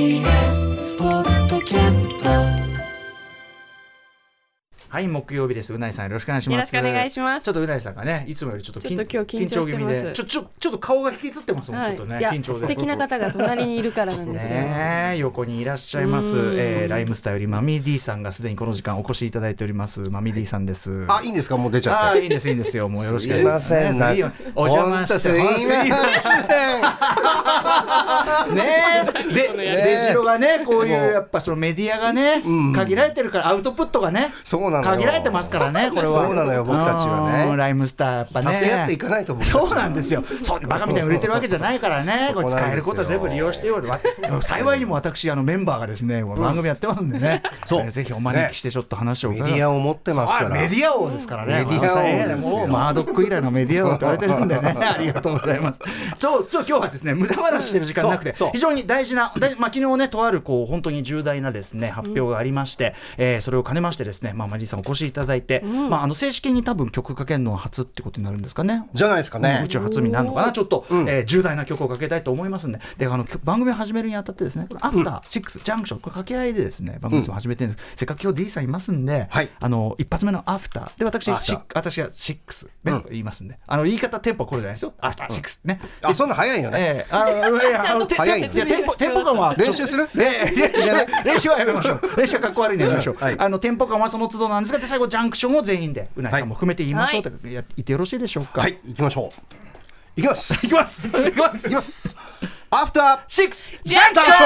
Yes. はい、木曜日です。うないさんよろしくお願いします。よろしくお願いします。ちょっとうないさんがね、いつもよりちょっと緊ちょっと今日緊張してます。緊気味で、ちょちょちょっと顔が引きつってますもん、ちょっとね、緊張で。素敵な方が隣にいるからなんですよ。ねえ横にいらっしゃいます、えーライムスターよりマミー D さんがすでにこの時間お越しいただいております。マミー D さんです。あ、いいんですか？もう出ちゃって。いいんですいいんですよ。もうよろしくす。いません。ねいいよお邪魔してす。いません。ねえ。でね出城がねこういもう。うやっぱそのメディアがね、限られてるからアウトプットがね。そうなのよ限られてますからねこれは。そうなのよ僕たちはね。うんライムスターやっぱね。助け合っていかないと僕たちはそうなんですよ。そうバカみたいに売れてるわけじゃないからね。これ使えることは全部利用してよわ 幸いにも私あのメンバーがですね番組やってますんでね、そう。えーぜひお招きしてちょっと話を。メディアを持ってますから。メディア王ですからね。メディア王マードック以来のメディア王と言われてるんでね。ありがとうございます。ちょ、ちょ、今日はですね、無駄話してる時間なくて非常に大事な、でまあ、昨日ね、とある、こう、本当に重大なですね、発表がありまして、えーそれを兼ねましてですね、まあ、マリーさんお越しいただいて、まあ、あの、正式に多分曲かけるのは初ってことになるんですかね。じゃないですかね。宇。宙初になるのかな、ちょっと、えー重大な曲をかけたいと思いますんで、であの番組を始めるにあたってですね、これアフターシックスジャンクション、これ掛け合いでですね、番組を始めてるんです。せっかく今日 D さんいますんで、はい。あの一発目のアフターで私シッ私がシックスね、言いますんで、あの言い方テンポこれじゃないですよ。アフターシックスね。あ、そんな早いよね。ええ。あのいやあのて早いていやテンポテンポ感は練習する？ええ練習練習はやめましょう。練習はかっこ悪いのやめましょう、はい。あのテンポ感はその都度なんですがで最後ジャンクションを全員でうないさんも含めて言いましょうと、い、や言ってよろしいでしょうか？はい、行きましょう。行きます。いきますいきます行きます。アフターシックスジャンクション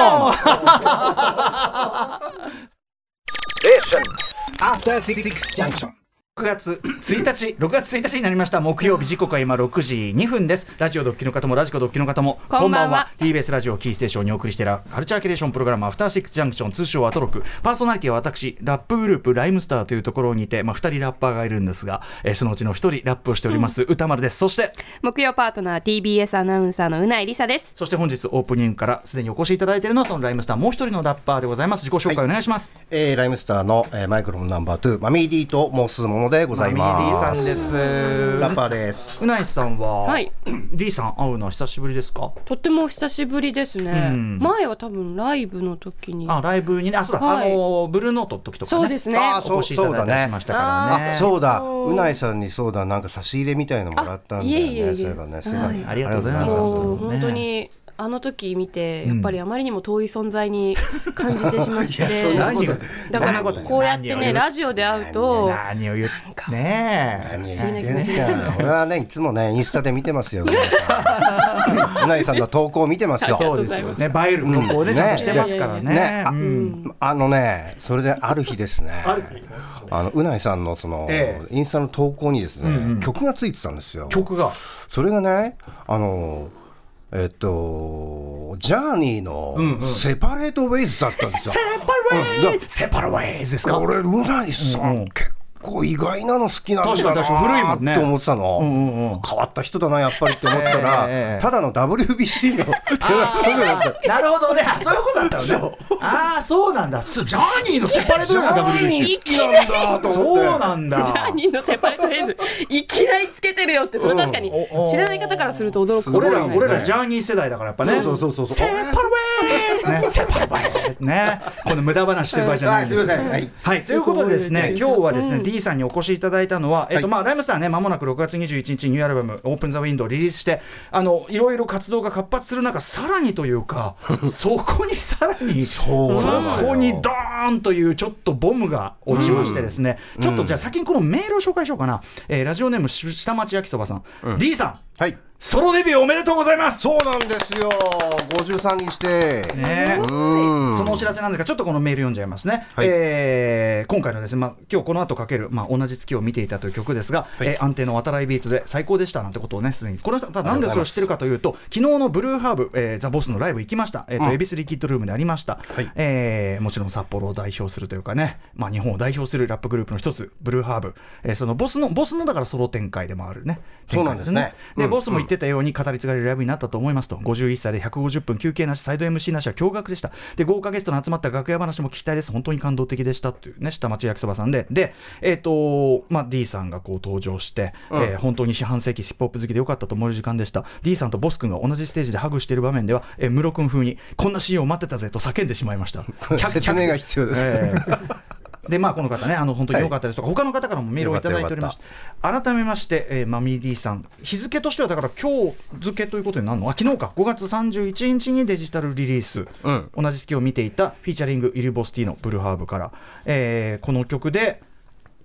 アフターシックスジャンクション。6月 1日6月1日になりました。木曜日時刻は今6時2分です。ラジオドッキの方もラジコドッキの方もこんばんは。TBS ラジオキーステーションにお送りしているカルチャーキュレーションプログラムアフターシックスジャンクション通称アトロク。パーソナリティは私ラップグループライムスターというところにて、まあ、2人ラッパーがいるんですが、えーそのうちの1人ラップをしております、歌丸です。そして木曜パートナー TBS アナウンサーのうないりさです。そして本日オープニングからすでにお越しいただいているのはそのライムスターもう一人のラッパーでございます。自己紹介お願いします、えー、ライムスターの、えー、マイクロのナンバー2マミー D と申すものでございます。マミー D さんです。ラッパーです。うないさんは、はい。D さん会うのは久しぶりですか？とっても久しぶりですね。ん。前は多分ライブの時に。あライブにね。あそうだ、はい。あのブルーノートの時とかね。そうですね。あお越しいただいたりしましたからね。あ、そうだ。うないさんにそうだ、なんか差し入れみたいのもらったんだよね。あいえいえいえ。そういえばね。すい。ませんありがとうございます。本当にあの時見てやっぱりあまりにも遠い存在に感じてしまして、そんだからこうやってねラジオで会うと何を言ってねえ。何言って。俺はね、いつもね、インスタで見てますよ。うないさんの投稿を見てますよ。そうですよね。映える投稿をね、うんちゃんとしてますからね。ね。あうん。あのね、それである日ですね。あのうないさんのその、えインスタの投稿にですね、曲がついてたんですよ。曲が。それがね、あの。えっと、ジャーニーのセパレートウェイズだったんですよ。セパレうん。だーセパレーウェイズですか？俺、うないさん。結構意外なの好きなんだ確かに確かに。古いもんね。なって思ってたの、んうんうん。変わった人だな、やっぱりって思ったら、ええただの WBC の なるほどね。あそういうことだったのね。ああそうなんだ。すジャーニーのセパレートジャなーニー WBC 好きなんだと思って。そうなんだ。ジャーニーのセパレートフェーズいきなりつけてるよってそれ確かに。うん知らない方からすると驚くかも俺らしれない俺らジャーニー世代だからやっぱね。そうそうそうそう。セパレーね。セパレーね。この無駄話してる場合じゃないんです。はいはい、ということでですね、今日はですね、D さんにお越しいただいたのは、えっと、まあ、ライムスターね、まもなく6月21日ニューアルバム、オープンザウィンドウをリリースして、あの、いろいろ活動が活発する中、さらにというか、そこにさらに、そこにドーンというちょっとボムが落ちましてですね、ちょっとじゃあ先にこのメールを紹介しようかな。えーラジオネームし下町焼きそばさん。D さん。はいソロデビューおめでとうございます。そうなんですよ。53にして。ね。うん。そのお知らせなんですが、ちょっとこのメール読んじゃいますね。はい。えー今回のですね、まあ、今日この後かける、まあ、同じ月を見ていたという曲ですが、はい。えー安定の渡来ビートで最高でしたなんてことをね、すでに、この人、なんでそれを知ってるかというと、昨日のブルーハーブ、えーザ・ボスのライブ行きました、えーとうんエビスリキッドルームでありました、はい。えーもちろん札幌を代表するというかね、まあ、日本を代表するラップグループの一つ、ブルーハーブ、えーそのボスの、ボスのだからソロ展開でもあるね、そうなんですね。で、うん。ボスも言ってたように、語り継がれるライブになったと思いますと、51歳で150分休憩なし、サイド MC なしは驚愕でした。で、豪華ゲストの集まった楽屋話も聞きたいです。本当に感動的でしたというね、下町焼きそばさんで。で、えっ、と、まあ、D さんがこう登場して、えー本当に四半世紀ヒップホップ好きでよかったと思える時間でした。D さんとボス君が同じステージでハグしている場面では、えー、ムロ君風に、こんなシーンを待ってたぜと叫んでしまいました。れ 説明が必要ですえーでまあこの方ねあの本当に良かったですとか、他の方からもメールをいただいておりまして改めまして、えー、マミー D さん。日付としてはだから今日付ということになるの？あ昨日か。5月31日にデジタルリリース、うん。同じ月を見ていたフィーチャリングイルボスティのブルーハーブから、えーこの曲で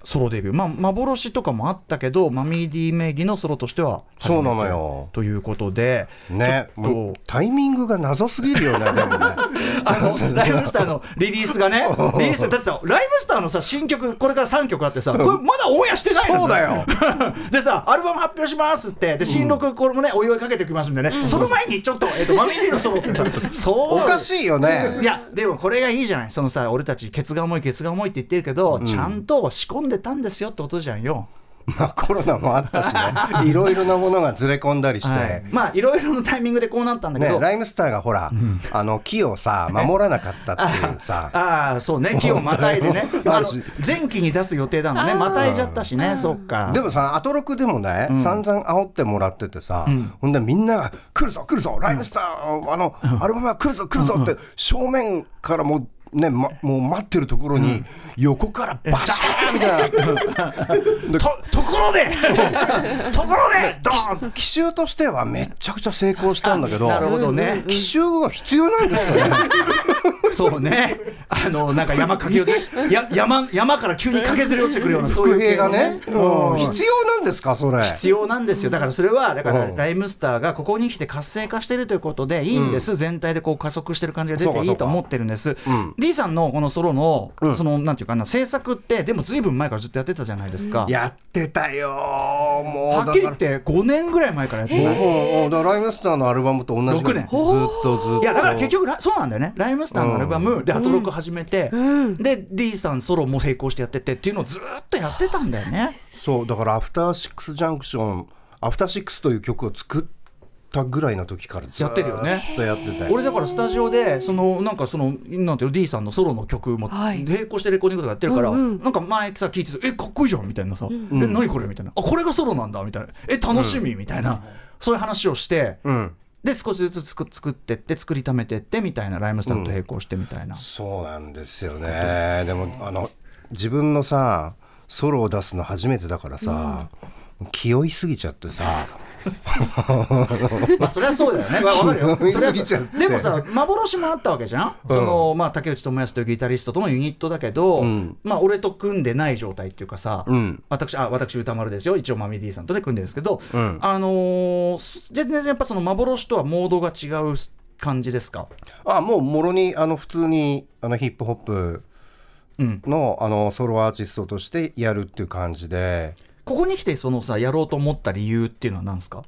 ソロデビュー、まあ、幻とかもあったけどマミー D 名義のソロとしてはそうなのよ。ということでねともうタイミングが謎すぎるよねでもね。あのライムスターのリリースがね、リリースだってさ、ライムスターのさ新曲、これから3曲あってさ、これまだオンエアしてないのそうだよ。でさ、アルバム発表しますって、で新録、これもね、お祝いかけてきますんでね、その前にちょっと、えっと、マミーディのソロってさ、そう。おかしいよね。いや、でもこれがいいじゃない、そのさ、俺たち、ケツが重い、ケツが重いって言ってるけど、ちゃんと仕込んでたんですよってことじゃんよ。まあコロナもあったしね。いろいろなものがずれ込んだりして、はい。まあ、いろいろなタイミングでこうなったんだけね、ど。ライムスターがほら、あの木をさ守らなかったっていうさ。ああそうね。木をまたいでね。あの前期に出す予定なのね。またいじゃったしね。そっか。でもさアトロクでもね、散々煽ってもらっててさ、ほんでみんなが「来るぞ来るぞライムスター、あのアルバムが来るぞ来るぞ」って正面からもうね、ま、もう待ってるところに横からバシャーみたいな。でとところで ところでドーン。奇襲としてはめっちゃくちゃ成功したんだけどなるほどね。奇襲が必要なんですかね？そうね。あのなんか山駆けずれ や山山から急に駆けずれ落ちてくるようなそういう伏兵がね、うん。必要なんですかそれ？必要なんですよ。だからそれはだからうんライムスターがここに来て活性化してるということでいいんです、全体でこう加速してる感じが出ていいと思ってるんです。うん D さんのこのソロの、うん。そのなんていうかな制作ってでもずいぶん前からずっとやってたじゃないですか、やってたよ。もうはっきり言って5年ぐらい前からやってないもうだからライムスターのアルバムと同じぐらい。ずっ六とずっと。いやだから結局ラそうなんだよね。ライムスターのアルバムでアトロック始めて、で D さんソロも成功してやっててっていうのをずっとやってたんだよね。そうだから「アフターシックスジャンクション」「アフターシックス」という曲を作ったぐらいの時からずやってるよね。っとやってて俺だからスタジオでそのなんかそのなんていうの D さんのソロの曲もはい。並行してレコーディングとかやってるから、うんうん。なんか前さ聞いてて「えかっこいいじゃん」みたいなさ「え何これ?」みたいな「あこれがソロなんだ」みたいな「え楽しみ」みたいな、そういう話をして、うん。で少しずつ作作ってって作りためてってみたいなライムスターと並行してみたいな、そうなんですよね。でもあの自分のさソロを出すの初めてだからさ、気負いすぎちゃってさ まあそれはそうだよね。わ わかるよ。気それはでもさ幻もあったわけじゃん。そのまあ竹内智康というギタリストとのユニットだけど、んまあ俺と組んでない状態っていうかさ、うん私あ私歌丸ですよ。一応マミディさんとで組んでるんですけど、んあのー全然やっぱその幻とはモードが違う感じですか？あもうもろにあの普通にあのヒップホップうん。のあのソロアーティストとしてやるっていう感じでここに来てそのさやろうと思った理由っていうのは何ですか？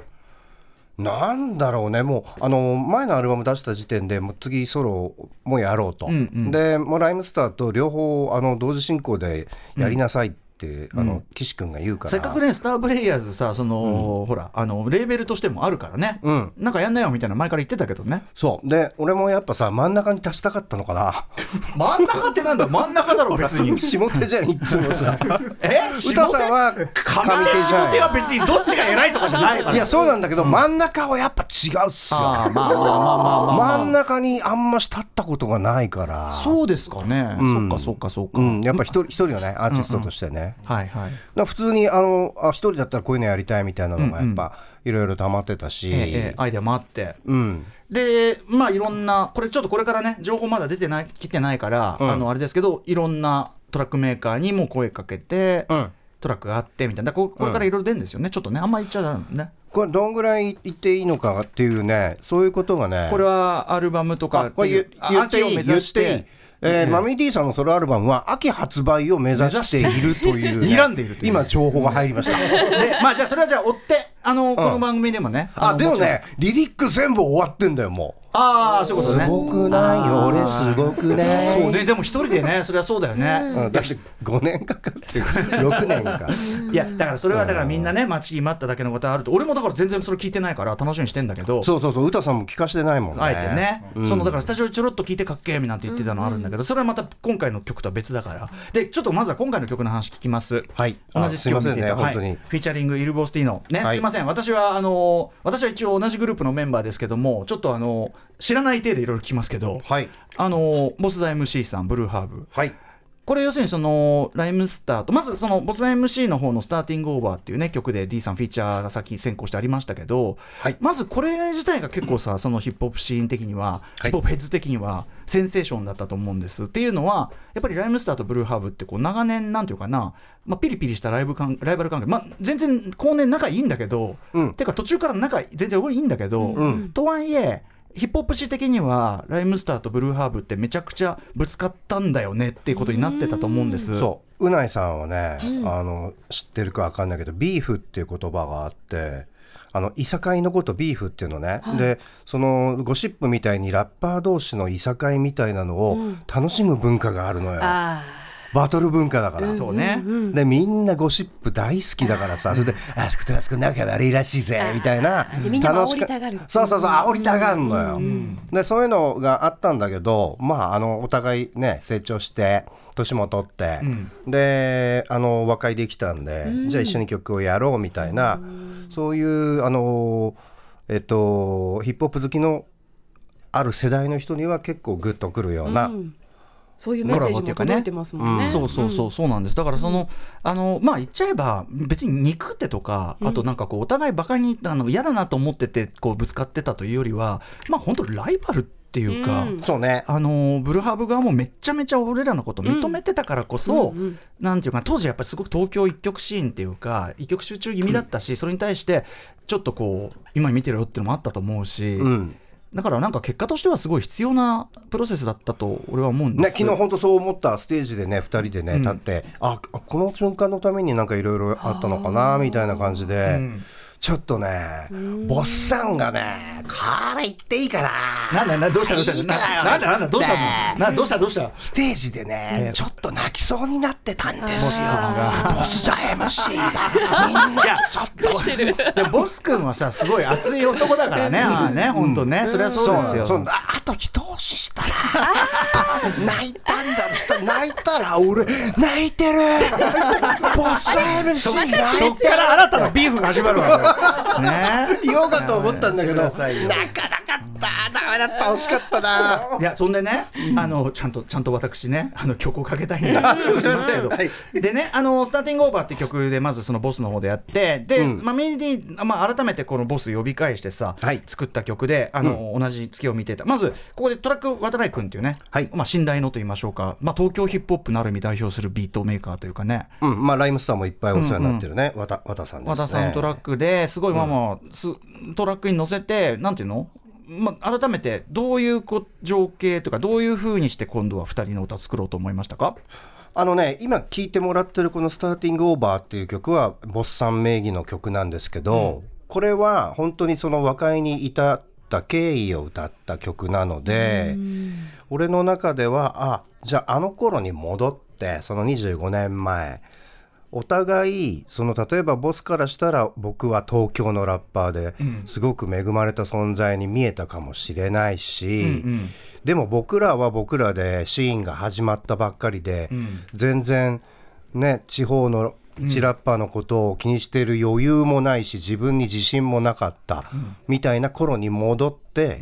なんだろうね。もうあの前のアルバム出した時点でもう次ソロもやろうと、うんうん。でもうライムスターと両方あの同時進行でやりなさいって、あの岸君が言うから。せっかくねスターブレイヤーズさその、ほらあのレーベルとしてもあるからね、うん。なんかやんなよみたいな前から言ってたけどね。そう。で俺もやっぱさ真ん中に立ちたかったのかな。真ん中ってなんだ？真ん中だろ別に。下手じゃんいつもさ。え？歌さんは上手？下手は別にどっちが偉いとかじゃないから。いやそうなんだけど、真ん中はやっぱ違うっすよ。まあまあまあまあまあ、まあ、真ん中にあんまし立ったことがないから。そうですかね、ん。そっかそっかそっか、うん、やっぱ一人一人のねアーティストとしてね、はいはい。普通にあのあ一人だったらこういうのやりたいみたいなのがやっぱいろいろ溜まってたし、ええええアイデアもあって。うん、でまあいろんなこれちょっとこれからね情報まだ出てない来てないから、うん。あのあれですけどいろんなトラックメーカーにも声かけて、うん。トラックがあってみたいな。ここれからいろいろ出るんですよね、ちょっとねあんまり言っちゃダメねこれどんぐらい言っていいのかっていうね。そういうことがねこれはアルバムとかあこれ言言っていい秋を目言っていいえーマミー D さんのソロアルバムは秋発売を目指しているという、ね、睨んでいるという。今情報が入りました。でまあじゃあそれはじゃあ追ってあのこの番組でもね。あでもねリリック全部終わってんだよもう。ああそういうことね。すごくない？俺すごくね。そうね。でも一人でねそれはそうだよね、うん。だって5年かかってる6年か。いやだからそれはだからみんなね待ちに待っただけのことあると俺もだから全然それ聞いてないから楽しみにしてんだけど。そうそうそう歌さんも聞かしてないもんね。あえてね、うん。そのだからスタジオでちょろっと聞いてかっけえみなんて言ってたのあるんだけど、それはまた今回の曲とは別だから。でちょっとまずは今回の曲の話聞きます。はい。同じあすいませんね月を見てい。フィーチャリングイルボスティーノね、はいすいません。私はあの私は一応同じグループのメンバーですけどもちょっとあの知らない体でいろいろ聞きますけど、はい。あのボスザ MC さんブルーハーブ。はいこれ要するにそのライムスターとまずそのボス MC の方の「スターティングオーバー」っていうね曲で D さんフィーチャーが先先行してありましたけど、はい。まずこれ自体が結構さそのヒップホップシーン的には、はい。ヒップホップヘッズ的にはセンセーションだったと思うんです。っていうのはやっぱりライムスターとブルーハーブってこう長年なんていうかな、まあ、ピリピリしたライブ関ライバル関係、まあ、全然後年仲いいんだけど、うん。てか途中から仲全然いいんだけど、ん。とはいえヒップホップ史的にはライムスターとブルーハーブってめちゃくちゃぶつかったんだよねっていうことになってたと思うんです。そう。うないさんはね、あの知ってるかわかんないけどビーフっていう言葉があってあのいさかいのことビーフっていうのね、でそのゴシップみたいにラッパー同士のいさかいみたいなのを楽しむ文化があるのよ、あバトル文化だから、そうね、でみんなゴシップ大好きだからさ。それで「あそことあそこ仲悪いらしいぜ」みたいな。でみんなも楽しか煽りたがる。そうそうそう煽りたがるのよ、でそういうのがあったんだけどまああのお互いね成長して年も取って、であの和解できたんで、じゃあ一緒に曲をやろうみたいな、そういうあのえっとヒップホップ好きのある世代の人には結構グッとくるような、あそういうメッセージも届いてますもんね。そうそうそうそうなんです。だからその、あのまあ言っちゃえば別に憎ってとか、あとなんかこうお互いバカにあの嫌だなと思っててこうぶつかってたというよりはまあ本当ライバルっていうか、うん。そうね。あのブルーハーブ側もめっちゃめちゃ俺らのこと認めてたからこそ、うんうん。なんていうか当時やっぱりすごく東京一極シーンっていうか一極集中気味だったし、それに対してちょっとこう今見てるよっていうのもあったと思うし、うんだからなんか結果としてはすごい必要なプロセスだったと俺は思うんです。ね、昨日本当そう思ったステージでね2人でね、立ってあこの瞬間のためになんかいろいろあったのかなみたいな感じで、ちょっとねボッサンがねこれ言っていいかな。なんだなんだどうしたどうしたななんだなんだどうしたどうしたどうした？ステージでね、ちょっと泣きそうになってたんですよ。ボスザ MC がみんなちょっと。でボス君はさすごい熱い男だからね。ああね本当ね、それはそうですよ。あと一押ししたら。泣いたんだした泣いたら俺泣いてる。ボス MC 泣いてる。そっから新たなビーフが始まるわけね。言おうかと思ったんだけどなかなかったダメだった。惜しかったな。いやそんでね、あのちゃんとちゃんと私ねあの曲をかけたいんだ。すいません。しますけどはい。でねあの「スターティングオーバー」って曲でまずそのボスの方でやってで、うん。まあ、メイディまあ、改めてこのボス呼び返してさ、はい。作った曲であの、同じ月を見てた。まずここでトラック渡来君っていうね、はい。まあ、信頼のと言いましょうか、まあ、東京ヒップホップなる意味代表するビートメーカーというかね。うん。まあライムスターもいっぱいお世話になってるね、わたわたさんですね。和田さんトラックですごいまあまあ、すトラックに乗せてなんていうの？まあ、改めてどういうこ情景というかどういうふうにして今度は2人の歌作ろうと思いましたか？あのね今聴いてもらってるこの「スターティングオーバー」っていう曲はボスさん名義の曲なんですけど、これは本当にその和解に至った経緯を歌った曲なので、俺の中ではあじゃああの頃に戻ってその25年前お互いその例えばボスからしたら僕は東京のラッパーですごく恵まれた存在に見えたかもしれないし、でも僕らは僕らでシーンが始まったばっかりで、全然ね地方の一ラッパーのことを気にしてる余裕もないし自分に自信もなかった、みたいな頃に戻って、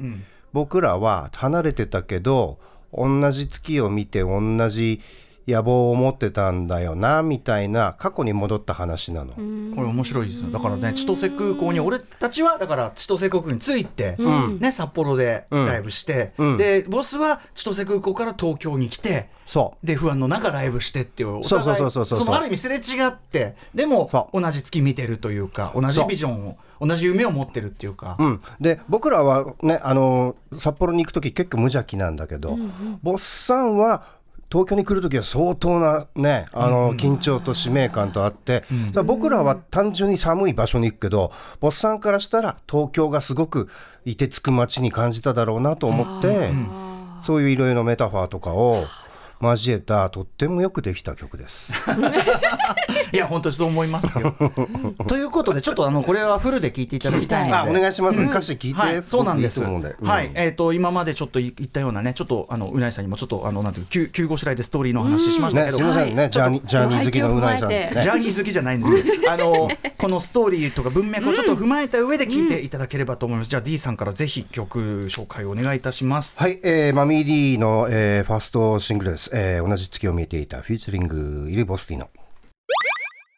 僕らは離れてたけど同じ月を見て同じ野望を持ってたんだよなみたいな過去に戻った話なの。これ面白いですよ。だからね千歳空港に俺たちはだから千歳空港に着いて、ね、札幌でライブして、うん。でボスは千歳空港から東京に来てそう。で不安の中ライブしてっていうおそうそう互いそうそう。そうのある意味すれ違ってでもそ同じ月見てるというか同じビジョンを同じ夢を持ってるっていうか、うん、で僕らはねあの札幌に行く時結構無邪気なんだけど、ボスさんは東京に来る時は相当なねあの緊張と使命感とあって、だから僕らは単純に寒い場所に行くけどボスさんからしたら東京がすごくいてつく街に感じただろうなと思って、そういういろいろメタファーとかを交えたとってもよくできた曲です。いや本当にそう思いますよ。ということでちょっとあのこれはフルで聞いていただきたいので。あお願いします。歌詞聞いて、はい、そうなんです。いいと思うんで。うん。はい、えっ、と今までちょっと言ったようなね、ちょっとあのうないさんにもちょっとあのなんていう急急ごしらえでストーリーの話しましたけね、ど、すみません。ね、ジャーニージャーニー好きのうないさん、ジャーニー好きじゃないんですけど、あのこのストーリーとか文脈をちょっと踏まえた上で聞いていただければと思います。じゃあ D さんからぜひ曲紹介をお願いいたします。はい、えー、マミー D の、えー、ファーストシングルです、えー、同じ月を見ていたフィーチャリングイル・ボスティの。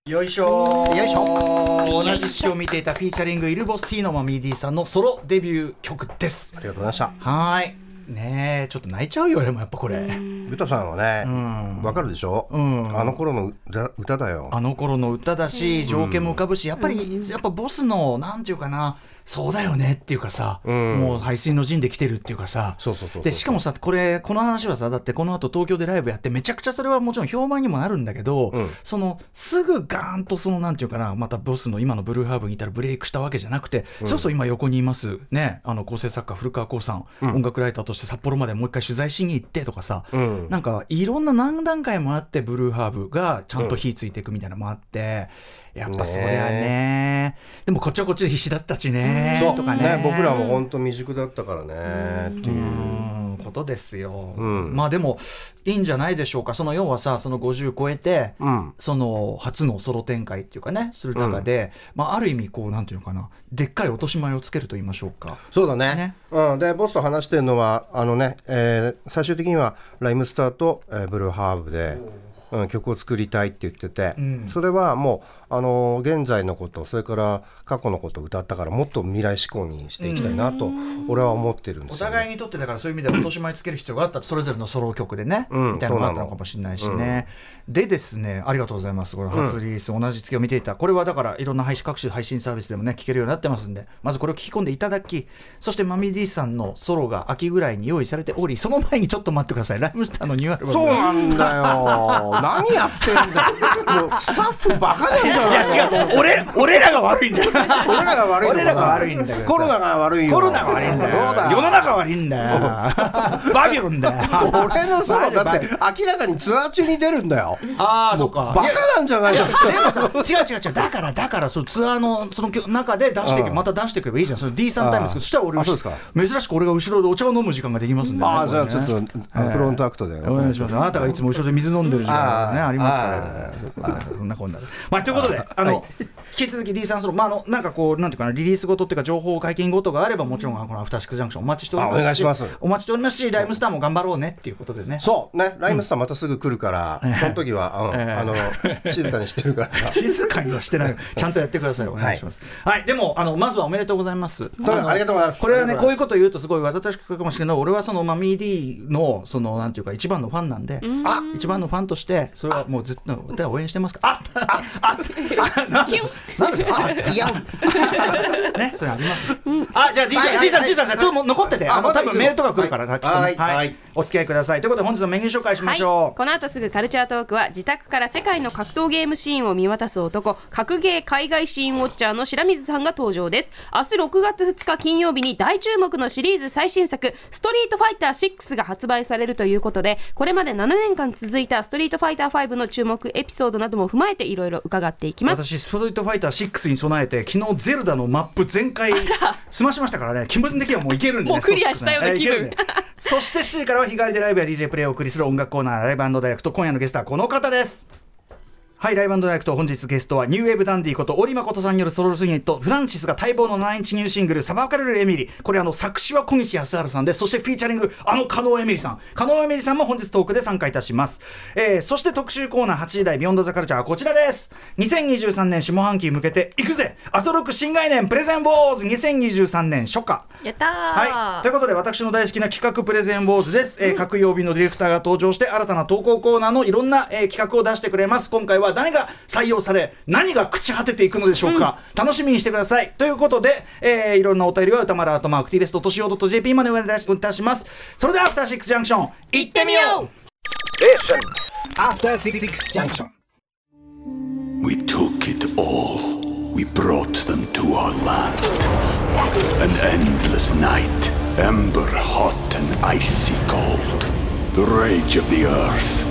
よいしょー。よいしょ。同じ月を見ていたフィーチャリングイルボスティーのマミー D さんのソロデビュー曲です。あ。りがとうございました。はーい。ねえ、ちょっと泣いちゃうよ、でもやっぱこれ。歌さんはねん。わ、かるでしょ、ん。あの頃の歌歌だよ。あの頃の歌だし、情景も浮かぶし、やっぱり、やっぱボスの、なんていうかな、そうだよねっていうかさ、ん。もう排水の陣で来てるっていうかさ、そうそうそうそうでしかもさ、これ、この話はさ、だってこの後東京でライブやって、めちゃくちゃそれはもちろん評判にもなるんだけど、ん。そのすぐガーンと、そのなんていうかな、またボスの今のブルーハーブにいたらブレイクしたわけじゃなくて、そうそう今横にいます、ね、あの構成作家、古川光さん、音楽ライターとして札幌までもう一回取材しに行ってとかさ、ん。なんかいろんな何段階もあって、ブルーハーブがちゃんと火ついていくみたいなのもあって、やっぱそりゃね、でもこっちはこっちで必死だったしね、そう。とかね。僕らも本当未熟だったからねっていう。うん。ことですよ、ん。まあでもいいんじゃないでしょうか。その要はさその50超えて、ん。その初のソロ展開っていうかねする中で、まあ、ある意味こうなんていうのかな。でっかい落とし前をつけると言いましょうか。そうだね。ね。うん、でボスと話してるのはあのね、えー最終的にはライムスターと、えーブルーハーブで、うん、曲を作りたいって言ってて、ん。それはもう、あのー現在のことそれから過去のことを歌ったからもっと未来志向にしていきたいなと、俺は思ってるんでおすよ、ね。互いにとってだからそういう意味では落とし前つける必要があったそれぞれのソロ曲でね、うんみたいなのがあったののかもしれないしね、でですねありがとうございますこれ初リリース、同じ月を見ていた。これはだからいろんな配信各種配信サービスでもね聞けるようになってますんでまずこれを聞き込んでいただきそしてマミディさんのソロが秋ぐらいに用意されておりその前にちょっと待ってください。ライムスターのニューアルバムそうなんだよ何やってんだ。よもうスタッフバカなんじゃないいや違う。俺俺らが悪いんだよ。俺らが悪いのか。な俺らが悪いんだけどさコロナが悪いよ。コロナが悪いんだよ。そうだ。世の中悪いんだよ。バビロンだよ。俺のソロだって明らかにツアー中に出るんだよ。ああそっか。バカなんじゃないかでもさ違う違う違う。だからだからそのツアーのその中で出してまた出していけばいいじゃん。その D さんタイムですけどそしたら俺あそうですか。珍しく俺が後ろでお茶を飲む時間ができますんでね。ああじゃあちょっとフロントアクトで。お願いします。あなたがいつも後ろで水飲んでる時間がねありますから。まあそんなこんなで。まあということであの引き続き D さんソロまああのなんかこうなんていうかなリリースごとっていうか情報解禁ごとがあればもちろんこのアフターシックスジャンクションお待ちしておりますあお願いします。お待ちしておりますしライムスターも頑張ろうねっていうことでね。そうねライムスターまたすぐ来るから、その時は、あの静かにしてるから。静かにはしてない。ちゃんとやってください。お願いします。はい、でも、あの、まずはおめでとうございます。うありがとうございます。これはね、こういうこと言うとすごいわざとしくかもしれない。俺はその、まあ、ミーディーの、その、なんていうか、一番のファンなんで、あ一番のファンとして、それはもうずっと、応援してますか？ああああなんでなんであいやね、それあります。あ、じゃあ D さん、D さん、D さん、ちょっともう残ってて、あの、あまだ多分メールとか来るから、はいお付き合いください。ということで、本日のメニュー紹介しまはい、しょう。この後すぐカルチャートークは自宅から世界の格闘ゲームシーンを見渡す男格ゲー海外シーンウォッチャーの白水さんが登場です明日6月2日金曜日に大注目のシリーズ最新作「ストリートファイター6」が発売されるということでこれまで7年間続いた「ストリートファイター5」の注目エピソードなども踏まえていろいろ伺っていきます。私ストリートファイター6に備えて昨日ゼルダのマップ全開 済ましましたからね。気分的にはもういけるんで、ね、もうクリアしたような気分。んで。そして7時からは日替わりでライブや DJ プレイをお送りする音楽コーナーライブダイレクト。今夜のゲストはこの方ですはい、ライブダイレクト本日ゲストはニューウェーブダンディこと織誠さんによるソロユニットフランシスが待望の7インチニューシングル「サバカルルエミリ」これあの作詞は小西康陽さんでそしてフィーチャリングあの加納エミリさん。加納エミリさんも本日トークで参加いたします、えーそして特集コーナー8時台ビヨンドザカルチャーはこちらです。2023年下半期に向けていくぜ。アトロック新概念プレゼンウォーズ2023年初夏。やったー、はい、ということで私の大好きな企画プレゼンウォーズです、えー各曜日のディレクターが登場して新たな投稿コーナーのいろんな、えー企画を出してくれます。今回は誰が採用され何が朽ち果てていくのでしょうか、楽しみにしてください。ということで、えー、いろんなお便りは歌丸アたトマークティベストとしおと JP までお願いいたします。それではアフターシックスジャンクションいってみよう。We took it all. We brought them to our land. An endless night Ember hot and icy cold. The rage of the earth.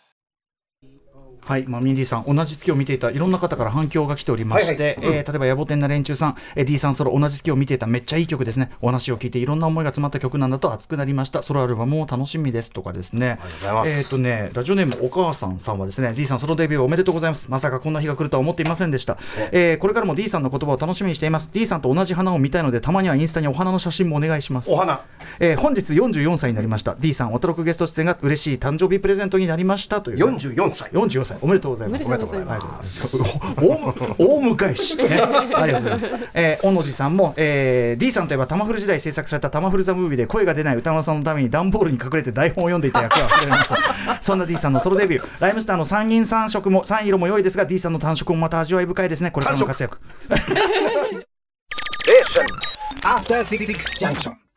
はい、まあ、ミンディさん、同じ月を見ていたいろんな方から反響が来ておりまして、えー例えば野暮天な連中さん、えー D さんソロ、同じ月を見ていた、めっちゃいい曲ですね、お話を聞いて、いろんな思いが詰まった曲なんだと熱くなりました、ソロアルバムも楽しみですとかですね、えっ、とね、ラジオネーム、お母さんさんはですね、D さんソロデビューおめでとうございます、まさかこんな日が来るとは思っていませんでした、えーこれからも D さんの言葉を楽しみにしています、D さんと同じ花を見たいので、たまにはインスタにお花の写真もお願いします。お花。えー本日44歳になりました。D さん、おたろくゲスト出演が嬉しい誕生日プレゼントになりましたという。44歳。44歳おめでとうございます。おめでとうございます。大大迎えし、ね、ありがとうございます。えー、小野寺さんも、えー、D さんといえばタマフル時代制作されたタマフルザムービーで声が出ない歌丸さんのために段ボールに隠れて台本を読んでいた役が忘れました。そんな D さんのソロデビュー、ライムスターの三銀三色も三色も良いですが D さんの単色もまた味わい深いですね。これからの活躍。After Six Junction.